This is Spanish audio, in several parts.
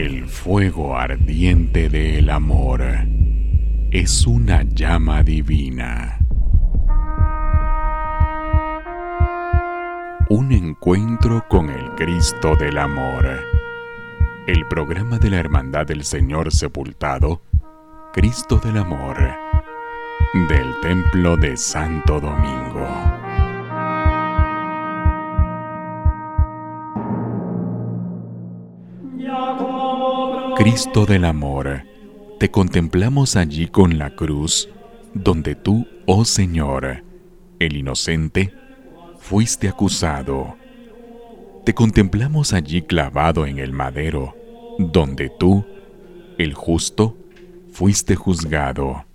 El fuego ardiente del amor es una llama divina. Un encuentro con el Cristo del Amor. El programa de la Hermandad del Señor Sepultado, Cristo del Amor, del Templo de Santo Domingo. Cristo del Amor, te contemplamos allí con la cruz, donde tú, oh Señor, el inocente, fuiste acusado. Te contemplamos allí clavado en el madero, donde tú, el justo, fuiste juzgado.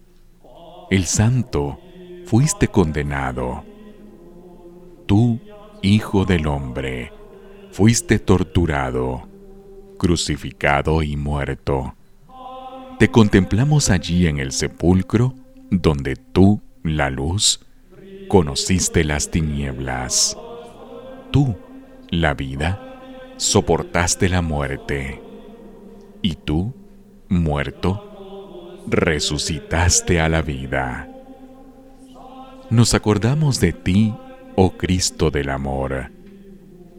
El santo, fuiste condenado. Tú, Hijo del Hombre, fuiste torturado crucificado y muerto. Te contemplamos allí en el sepulcro, donde tú, la luz, conociste las tinieblas. Tú, la vida, soportaste la muerte. Y tú, muerto, resucitaste a la vida. Nos acordamos de ti, oh Cristo del amor.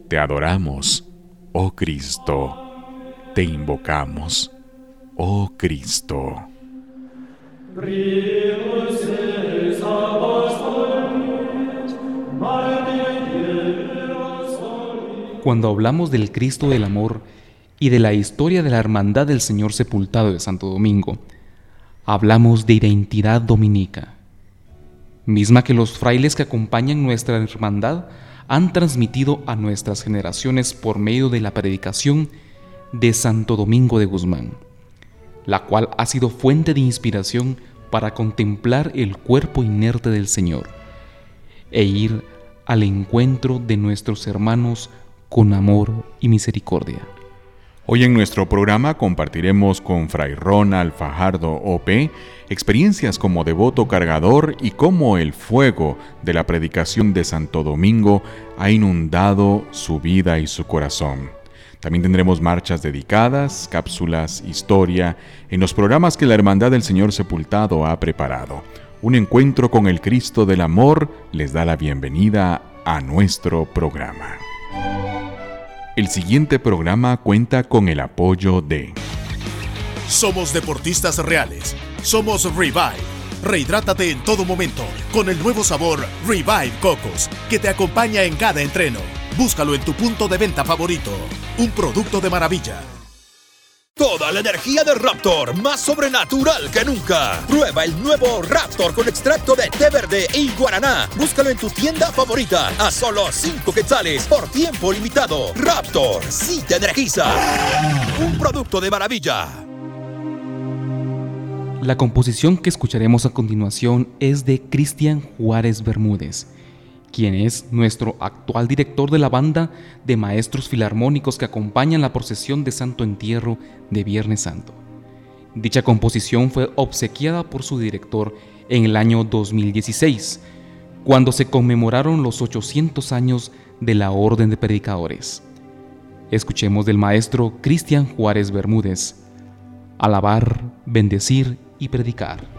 Te adoramos, oh Cristo te invocamos, oh Cristo. Cuando hablamos del Cristo del Amor y de la historia de la Hermandad del Señor Sepultado de Santo Domingo, hablamos de identidad dominica, misma que los frailes que acompañan nuestra hermandad han transmitido a nuestras generaciones por medio de la predicación de Santo Domingo de Guzmán, la cual ha sido fuente de inspiración para contemplar el cuerpo inerte del Señor e ir al encuentro de nuestros hermanos con amor y misericordia. Hoy en nuestro programa compartiremos con Fray Ronald Fajardo OP experiencias como devoto cargador y cómo el fuego de la predicación de Santo Domingo ha inundado su vida y su corazón. También tendremos marchas dedicadas, cápsulas, historia, en los programas que la Hermandad del Señor Sepultado ha preparado. Un encuentro con el Cristo del Amor les da la bienvenida a nuestro programa. El siguiente programa cuenta con el apoyo de... Somos deportistas reales. Somos Revive. Rehidrátate en todo momento con el nuevo sabor Revive Cocos que te acompaña en cada entreno. Búscalo en tu punto de venta favorito. Un producto de maravilla. Toda la energía de Raptor, más sobrenatural que nunca. Prueba el nuevo Raptor con extracto de té verde y guaraná. Búscalo en tu tienda favorita a solo 5 quetzales por tiempo limitado. Raptor, sí te energiza. Un producto de maravilla. La composición que escucharemos a continuación es de Cristian Juárez Bermúdez quien es nuestro actual director de la banda de maestros filarmónicos que acompañan la procesión de Santo Entierro de Viernes Santo. Dicha composición fue obsequiada por su director en el año 2016, cuando se conmemoraron los 800 años de la Orden de Predicadores. Escuchemos del maestro Cristian Juárez Bermúdez, alabar, bendecir y predicar.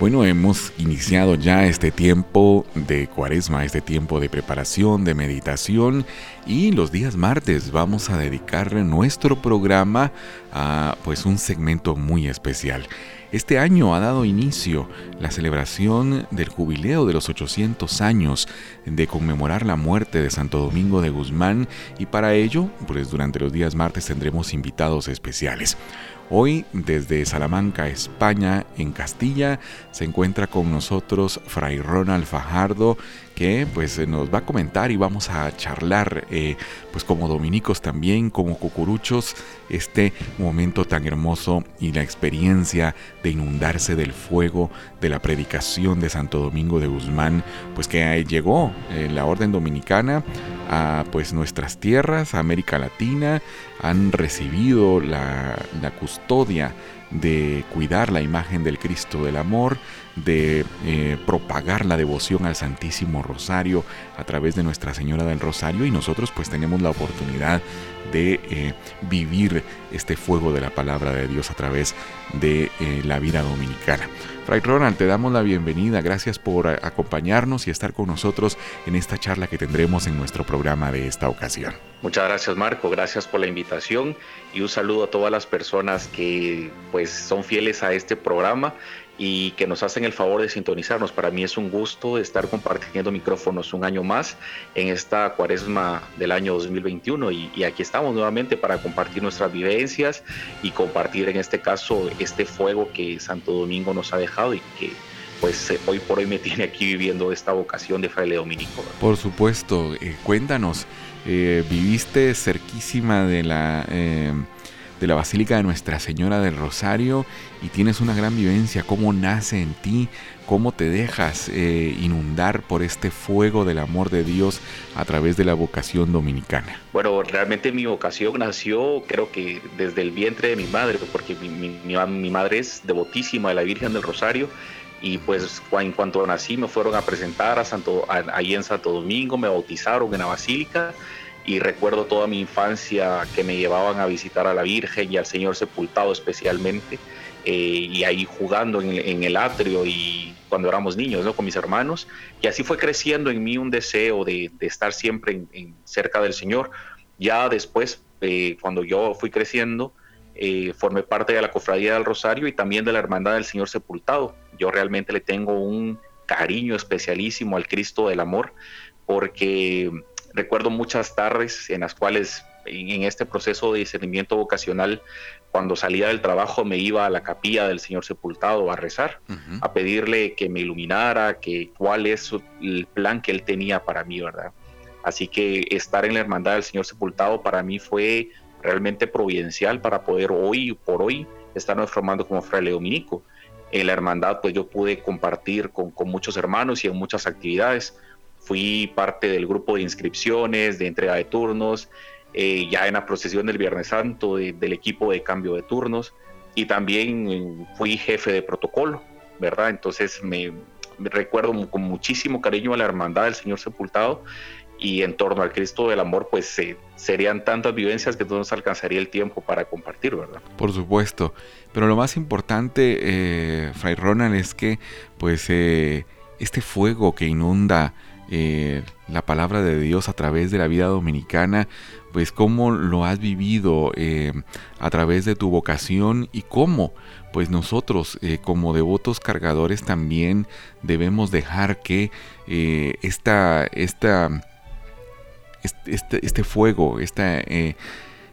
Bueno, hemos iniciado ya este tiempo de cuaresma, este tiempo de preparación, de meditación y los días martes vamos a dedicar nuestro programa a pues un segmento muy especial. Este año ha dado inicio la celebración del jubileo de los 800 años de conmemorar la muerte de Santo Domingo de Guzmán y para ello, pues durante los días martes tendremos invitados especiales. Hoy, desde Salamanca, España, en Castilla, se encuentra con nosotros Fray Ronald Fajardo, que pues nos va a comentar y vamos a charlar, eh, pues como dominicos también, como cucuruchos, este momento tan hermoso y la experiencia de inundarse del fuego de la predicación de Santo Domingo de Guzmán, pues que llegó en la orden dominicana a pues nuestras tierras, a América Latina, han recibido la, la custodia de cuidar la imagen del Cristo del Amor, de eh, propagar la devoción al Santísimo Rosario a través de Nuestra Señora del Rosario y nosotros pues tenemos la oportunidad de eh, vivir este fuego de la palabra de Dios a través de eh, la vida dominicana. Fray Ronald, te damos la bienvenida, gracias por acompañarnos y estar con nosotros en esta charla que tendremos en nuestro programa de esta ocasión. Muchas gracias Marco, gracias por la invitación y un saludo a todas las personas que pues son fieles a este programa y que nos hacen el favor de sintonizarnos. Para mí es un gusto estar compartiendo micrófonos un año más en esta cuaresma del año 2021 y, y, aquí estamos nuevamente para compartir nuestras vivencias y compartir en este caso este fuego que Santo Domingo nos ha dejado y que pues eh, hoy por hoy me tiene aquí viviendo esta vocación de fraile dominico. Por supuesto, eh, cuéntanos, eh, viviste cerquísima de la de la Basílica de Nuestra Señora del Rosario y tienes una gran vivencia, cómo nace en ti, cómo te dejas eh, inundar por este fuego del amor de Dios a través de la vocación dominicana. Bueno, realmente mi vocación nació creo que desde el vientre de mi madre, porque mi, mi, madre es devotísima de la Virgen del Rosario y pues en cuanto nací me fueron a presentar a Santo, ahí en Santo Domingo, me bautizaron en la Basílica y recuerdo toda mi infancia que me llevaban a visitar a la Virgen y al Señor sepultado especialmente, eh, y ahí jugando en, el atrio y cuando éramos niños, ¿no? Con mis hermanos, y así fue creciendo en mí un deseo de, estar siempre cerca del Señor. Ya después, eh, cuando yo fui creciendo, eh, formé parte de la Cofradía del Rosario y también de la Hermandad del Señor Sepultado. Yo realmente le tengo un cariño especialísimo al Cristo del Amor, porque Recuerdo muchas tardes en las cuales en este proceso de discernimiento vocacional, cuando salía del trabajo me iba a la capilla del Señor sepultado a rezar, a pedirle que me iluminara, que cuál es el plan que él tenía para mí, ¿verdad? Así que estar en la hermandad del Señor sepultado para mí fue realmente providencial para poder hoy por hoy estarnos formando como fraile dominico. En la hermandad pues yo pude compartir con, con muchos hermanos y en muchas actividades fui parte del grupo de inscripciones, de entrega de turnos, eh, ya en la procesión del Viernes Santo del equipo de cambio de turnos y también eh, fui jefe de protocolo, ¿verdad? Entonces me, recuerdo con muchísimo cariño a la hermandad del Señor Sepultado y en torno al Cristo del Amor, pues serían tantas vivencias que no nos alcanzaría el tiempo para compartir, ¿verdad? Por supuesto, pero lo más importante, eh, Fray Ronald, es que pues este fuego que inunda eh, la palabra de Dios a través de la vida dominicana, pues cómo lo has vivido eh, a través de tu vocación y cómo pues nosotros eh, como devotos cargadores también debemos dejar que esta, esta, este, este, fuego, esta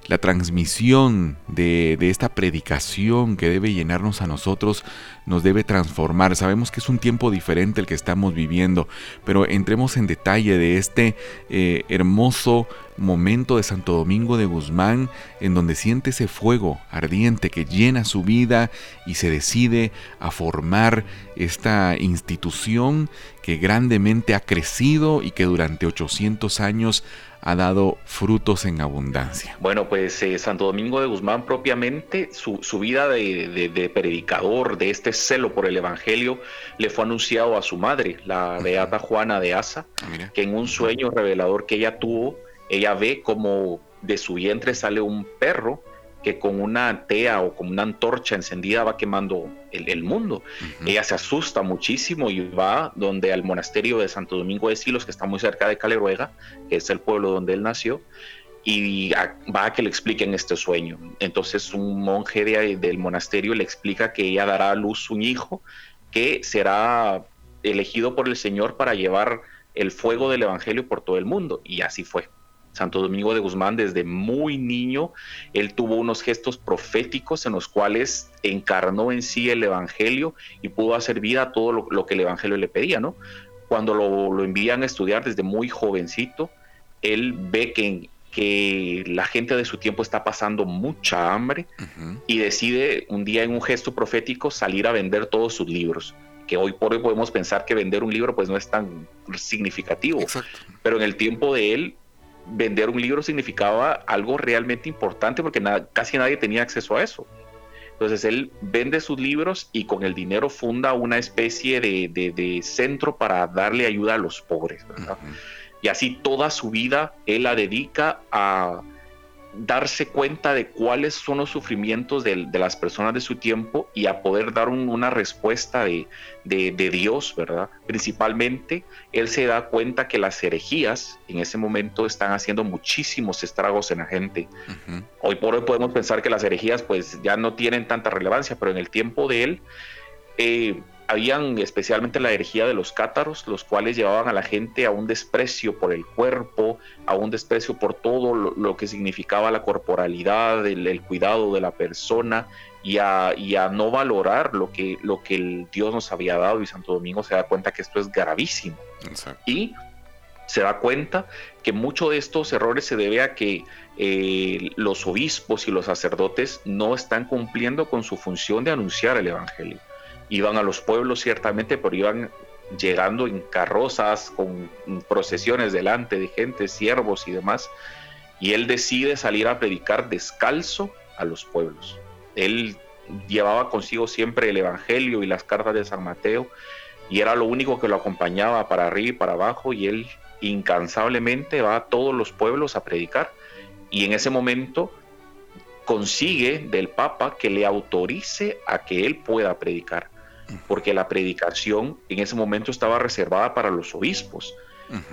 la transmisión de, esta predicación que debe llenarnos a nosotros nos debe transformar. Sabemos que es un tiempo diferente el que estamos viviendo, pero entremos en detalle de este eh, hermoso momento de Santo Domingo de Guzmán en donde siente ese fuego ardiente que llena su vida y se decide a formar esta institución que grandemente ha crecido y que durante 800 años ha dado frutos en abundancia. Bueno, pues eh, Santo Domingo de Guzmán propiamente, su, vida de, predicador, de este celo por el Evangelio, le fue anunciado a su madre, la beata Juana de Asa, que en un sueño revelador que ella tuvo, ella ve como de su vientre sale un perro que con una tea o con una antorcha encendida va quemando el, mundo. Ella se asusta muchísimo y va donde al monasterio de Santo Domingo de Silos, que está muy cerca de Caleruega, que es el pueblo donde él nació, y va a que le expliquen este sueño. Entonces un monje del monasterio le explica que ella dará a luz un hijo que será elegido por el Señor para llevar el fuego del Evangelio por todo el mundo. Y así fue. Santo Domingo de Guzmán desde muy niño, él tuvo unos gestos proféticos en los cuales encarnó en sí el Evangelio y pudo hacer vida a todo lo, que el Evangelio le pedía, ¿no? Cuando lo, lo, envían a estudiar desde muy jovencito, él ve que que la gente de su tiempo está pasando mucha hambre y decide un día en un gesto profético salir a vender todos sus libros que hoy por hoy podemos pensar que vender un libro pues no es tan significativo, pero en el tiempo de él vender un libro significaba algo realmente importante porque casi nadie tenía acceso a eso. Entonces él vende sus libros y con el dinero funda una especie de, centro para darle ayuda a los pobres. ¿verdad? Y así toda su vida él la dedica a darse cuenta de cuáles son los sufrimientos de, las personas de su tiempo y a poder dar una respuesta de, Dios, ¿verdad? Principalmente, él se da cuenta que las herejías en ese momento están haciendo muchísimos estragos en la gente. Hoy por hoy podemos pensar que las herejías pues ya no tienen tanta relevancia, pero en el tiempo de él... Eh, habían especialmente la herejía de los cátaros, los cuales llevaban a la gente a un desprecio por el cuerpo, a un desprecio por todo lo, que significaba la corporalidad, el, cuidado de la persona y a, no valorar lo que, lo que el Dios nos había dado. Y Santo Domingo se da cuenta que esto es gravísimo. Y se da cuenta que mucho de estos errores se debe a que eh, los obispos y los sacerdotes no están cumpliendo con su función de anunciar el Evangelio iban a los pueblos ciertamente, pero iban llegando en carrozas con procesiones delante de gente, siervos y demás. Y él decide salir a predicar descalzo a los pueblos. Él llevaba consigo siempre el Evangelio y las cartas de San Mateo y era lo único que lo acompañaba para arriba y para abajo y él incansablemente va a todos los pueblos a predicar y en ese momento consigue del Papa que le autorice a que él pueda predicar porque la predicación en ese momento estaba reservada para los obispos.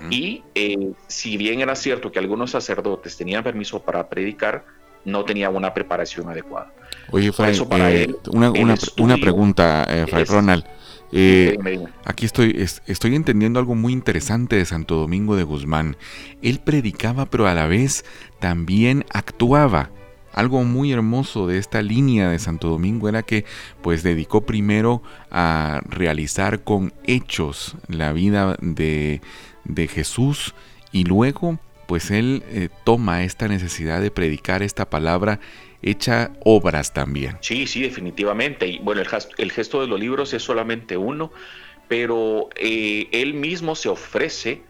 Y eh, si bien era cierto que algunos sacerdotes tenían permiso para predicar, no tenían una preparación adecuada. Oye, Fray, eh, una, pregunta, eh, Fray Ronald. aquí estoy, estoy entendiendo algo muy interesante de Santo Domingo de Guzmán. Él predicaba, pero a la vez también actuaba. Algo muy hermoso de esta línea de Santo Domingo era que pues dedicó primero a realizar con hechos la vida de, Jesús y luego pues él eh, toma esta necesidad de predicar esta palabra hecha obras también. Sí, sí, definitivamente. Y bueno, el gesto, de los libros es solamente uno, pero eh, él mismo se ofrece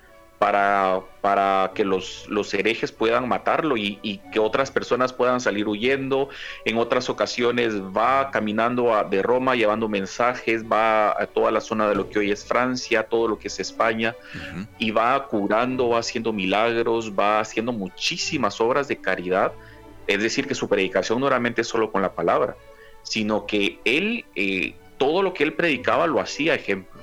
para, para que los, los herejes puedan matarlo y, que otras personas puedan salir huyendo. En otras ocasiones va caminando de Roma llevando mensajes, va a toda la zona de lo que hoy es Francia, todo lo que es España, y va curando, va haciendo milagros, va haciendo muchísimas obras de caridad. Es decir, que su predicación no era solo con la palabra, sino que él, eh, todo lo que él predicaba lo hacía ejemplo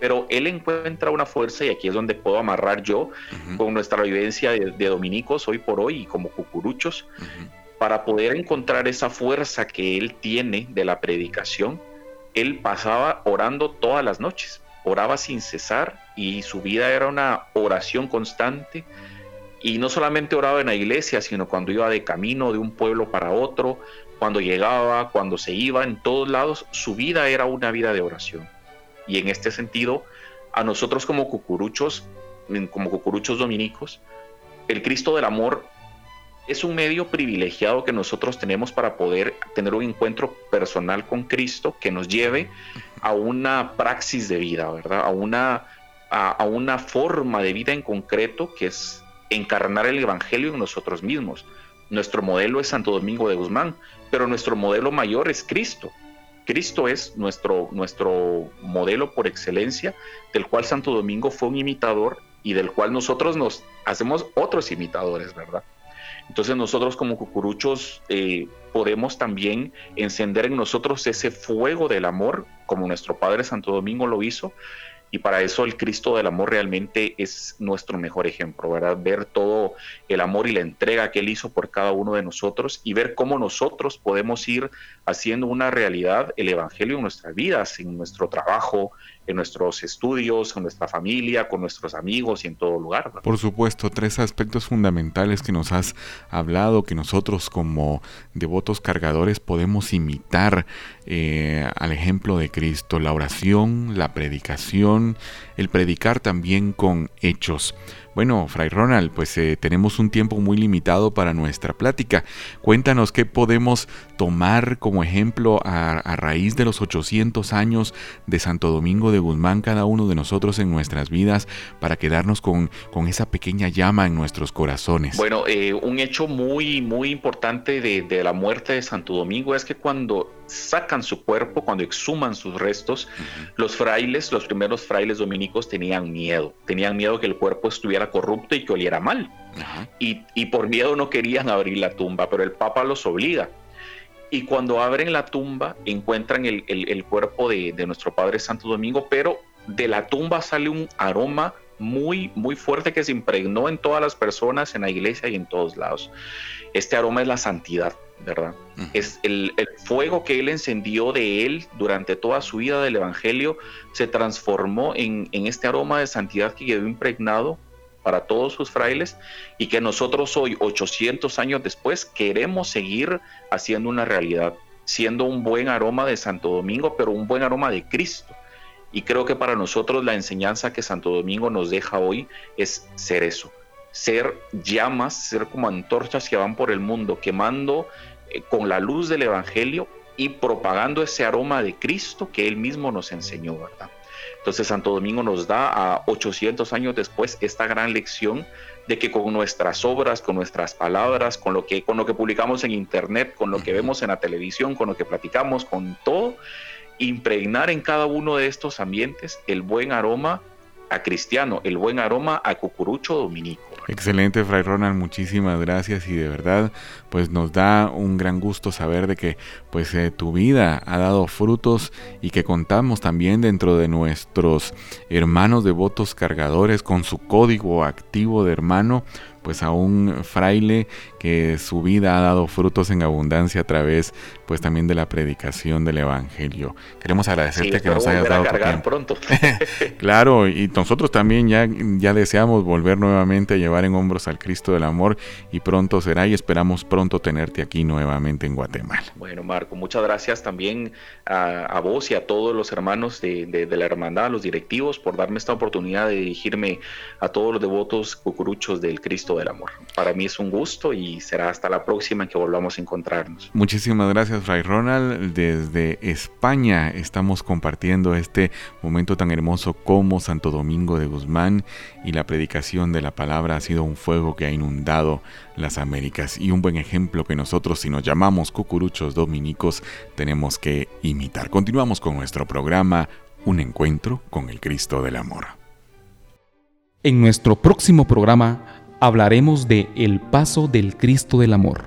pero él encuentra una fuerza y aquí es donde puedo amarrar yo con nuestra vivencia de, dominicos hoy por hoy y como cucuruchos, para poder encontrar esa fuerza que él tiene de la predicación. Él pasaba orando todas las noches, oraba sin cesar y su vida era una oración constante. Y no solamente oraba en la iglesia, sino cuando iba de camino de un pueblo para otro, cuando llegaba, cuando se iba, en todos lados, su vida era una vida de oración. Y en este sentido, a nosotros como cucuruchos, como cucuruchos dominicos, el Cristo del Amor es un medio privilegiado que nosotros tenemos para poder tener un encuentro personal con Cristo que nos lleve a una praxis de vida, ¿verdad? A una, a, una forma de vida en concreto que es encarnar el Evangelio en nosotros mismos. Nuestro modelo es Santo Domingo de Guzmán, pero nuestro modelo mayor es Cristo. Cristo es nuestro, nuestro modelo por excelencia, del cual Santo Domingo fue un imitador y del cual nosotros nos hacemos otros imitadores, ¿verdad? Entonces nosotros como cucuruchos eh, podemos también encender en nosotros ese fuego del amor, como nuestro Padre Santo Domingo lo hizo, y para eso el Cristo del amor realmente es nuestro mejor ejemplo, ¿verdad? Ver todo el amor y la entrega que Él hizo por cada uno de nosotros y ver cómo nosotros podemos ir haciendo una realidad el Evangelio en nuestras vidas, en nuestro trabajo, en nuestros estudios, en nuestra familia, con nuestros amigos y en todo lugar. Por supuesto, tres aspectos fundamentales que nos has hablado, que nosotros como devotos cargadores podemos imitar eh, al ejemplo de Cristo, la oración, la predicación, el predicar también con hechos. Bueno, Fray Ronald, pues eh, tenemos un tiempo muy limitado para nuestra plática. Cuéntanos qué podemos tomar como ejemplo a, raíz de los 800 años de Santo Domingo de Guzmán, cada uno de nosotros en nuestras vidas, para quedarnos con, con esa pequeña llama en nuestros corazones. Bueno, eh, un hecho muy, muy importante de, de la muerte de Santo Domingo es que cuando sacan su cuerpo, cuando exhuman sus restos, los frailes, los primeros frailes dominicos tenían miedo, tenían miedo que el cuerpo estuviera corrupto y que oliera mal. y, por miedo no querían abrir la tumba, pero el Papa los obliga. Y cuando abren la tumba, encuentran el, cuerpo de, de, nuestro Padre Santo Domingo, pero de la tumba sale un aroma muy, muy fuerte que se impregnó en todas las personas, en la iglesia y en todos lados. Este aroma es la santidad. ¿verdad? Es el, fuego que él encendió de él durante toda su vida del Evangelio se transformó en, este aroma de santidad que quedó impregnado para todos sus frailes y que nosotros hoy, 800 años después, queremos seguir haciendo una realidad, siendo un buen aroma de Santo Domingo, pero un buen aroma de Cristo. Y creo que para nosotros la enseñanza que Santo Domingo nos deja hoy es ser eso, ser llamas, ser como antorchas que van por el mundo, quemando eh, con la luz del Evangelio y propagando ese aroma de Cristo que Él mismo nos enseñó, ¿verdad? Entonces Santo Domingo nos da a 800 años después esta gran lección de que con nuestras obras, con nuestras palabras, con lo que, con lo que publicamos en internet, con lo que vemos en la televisión, con lo que platicamos, con todo, impregnar en cada uno de estos ambientes el buen aroma a cristiano, el buen aroma a cucurucho dominico. Excelente, Fray Ronald, muchísimas gracias y de verdad, pues nos da un gran gusto saber de que pues eh, tu vida ha dado frutos y que contamos también dentro de nuestros hermanos devotos cargadores con su código activo de hermano pues a un fraile que su vida ha dado frutos en abundancia a través pues también de la predicación del evangelio. Queremos agradecerte que nos hayas dado tu tiempo. pronto. claro, y nosotros también ya, ya deseamos volver nuevamente a llevar en hombros al Cristo del amor y pronto será y esperamos pronto tenerte aquí nuevamente en Guatemala. Bueno, Marco, muchas gracias también a, vos y a todos los hermanos de, de, la hermandad, a los directivos, por darme esta oportunidad de dirigirme a todos los devotos cucuruchos del Cristo del amor. Para mí es un gusto y será hasta la próxima que volvamos a encontrarnos. Muchísimas gracias, Fray Ronald. Desde España estamos compartiendo este momento tan hermoso como Santo Domingo de Guzmán y la predicación de la palabra ha sido un fuego que ha inundado las Américas y un buen ejemplo que nosotros si nos llamamos cucuruchos dominicos tenemos que imitar. Continuamos con nuestro programa Un encuentro con el Cristo del Amor. En nuestro próximo programa hablaremos de El Paso del Cristo del Amor.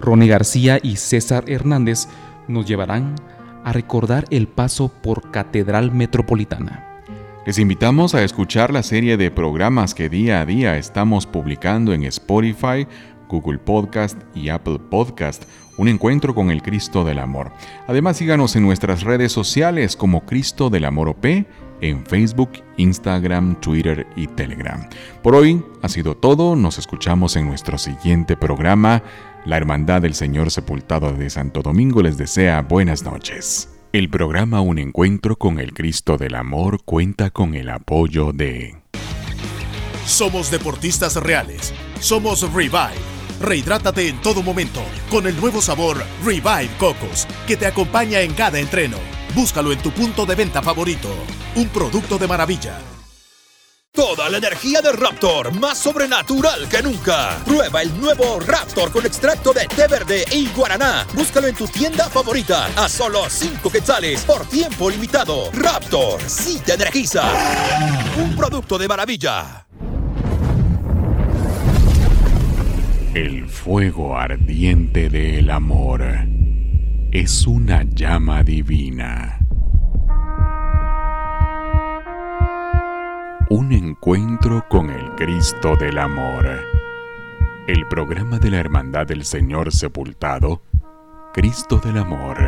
Ronnie García y César Hernández nos llevarán a recordar el paso por Catedral Metropolitana. Les invitamos a escuchar la serie de programas que día a día estamos publicando en Spotify, Google Podcast y Apple Podcast, un encuentro con el Cristo del Amor. Además síganos en nuestras redes sociales como Cristo del Amor OP en Facebook, Instagram, Twitter y Telegram. Por hoy ha sido todo, nos escuchamos en nuestro siguiente programa. La Hermandad del Señor Sepultado de Santo Domingo les desea buenas noches. El programa Un Encuentro con el Cristo del Amor cuenta con el apoyo de... Somos deportistas reales. Somos Revive. Rehidrátate en todo momento con el nuevo sabor Revive Cocos, que te acompaña en cada entreno Búscalo en tu punto de venta favorito. Un producto de maravilla. Toda la energía de Raptor, más sobrenatural que nunca. Prueba el nuevo Raptor con extracto de té verde y guaraná. Búscalo en tu tienda favorita a solo 5 quetzales por tiempo limitado. Raptor, sí te energiza. Un producto de maravilla. El fuego ardiente del amor es una llama divina. Un encuentro con el Cristo del Amor. El programa de la Hermandad del Señor Sepultado, Cristo del Amor,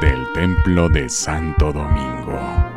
del Templo de Santo Domingo.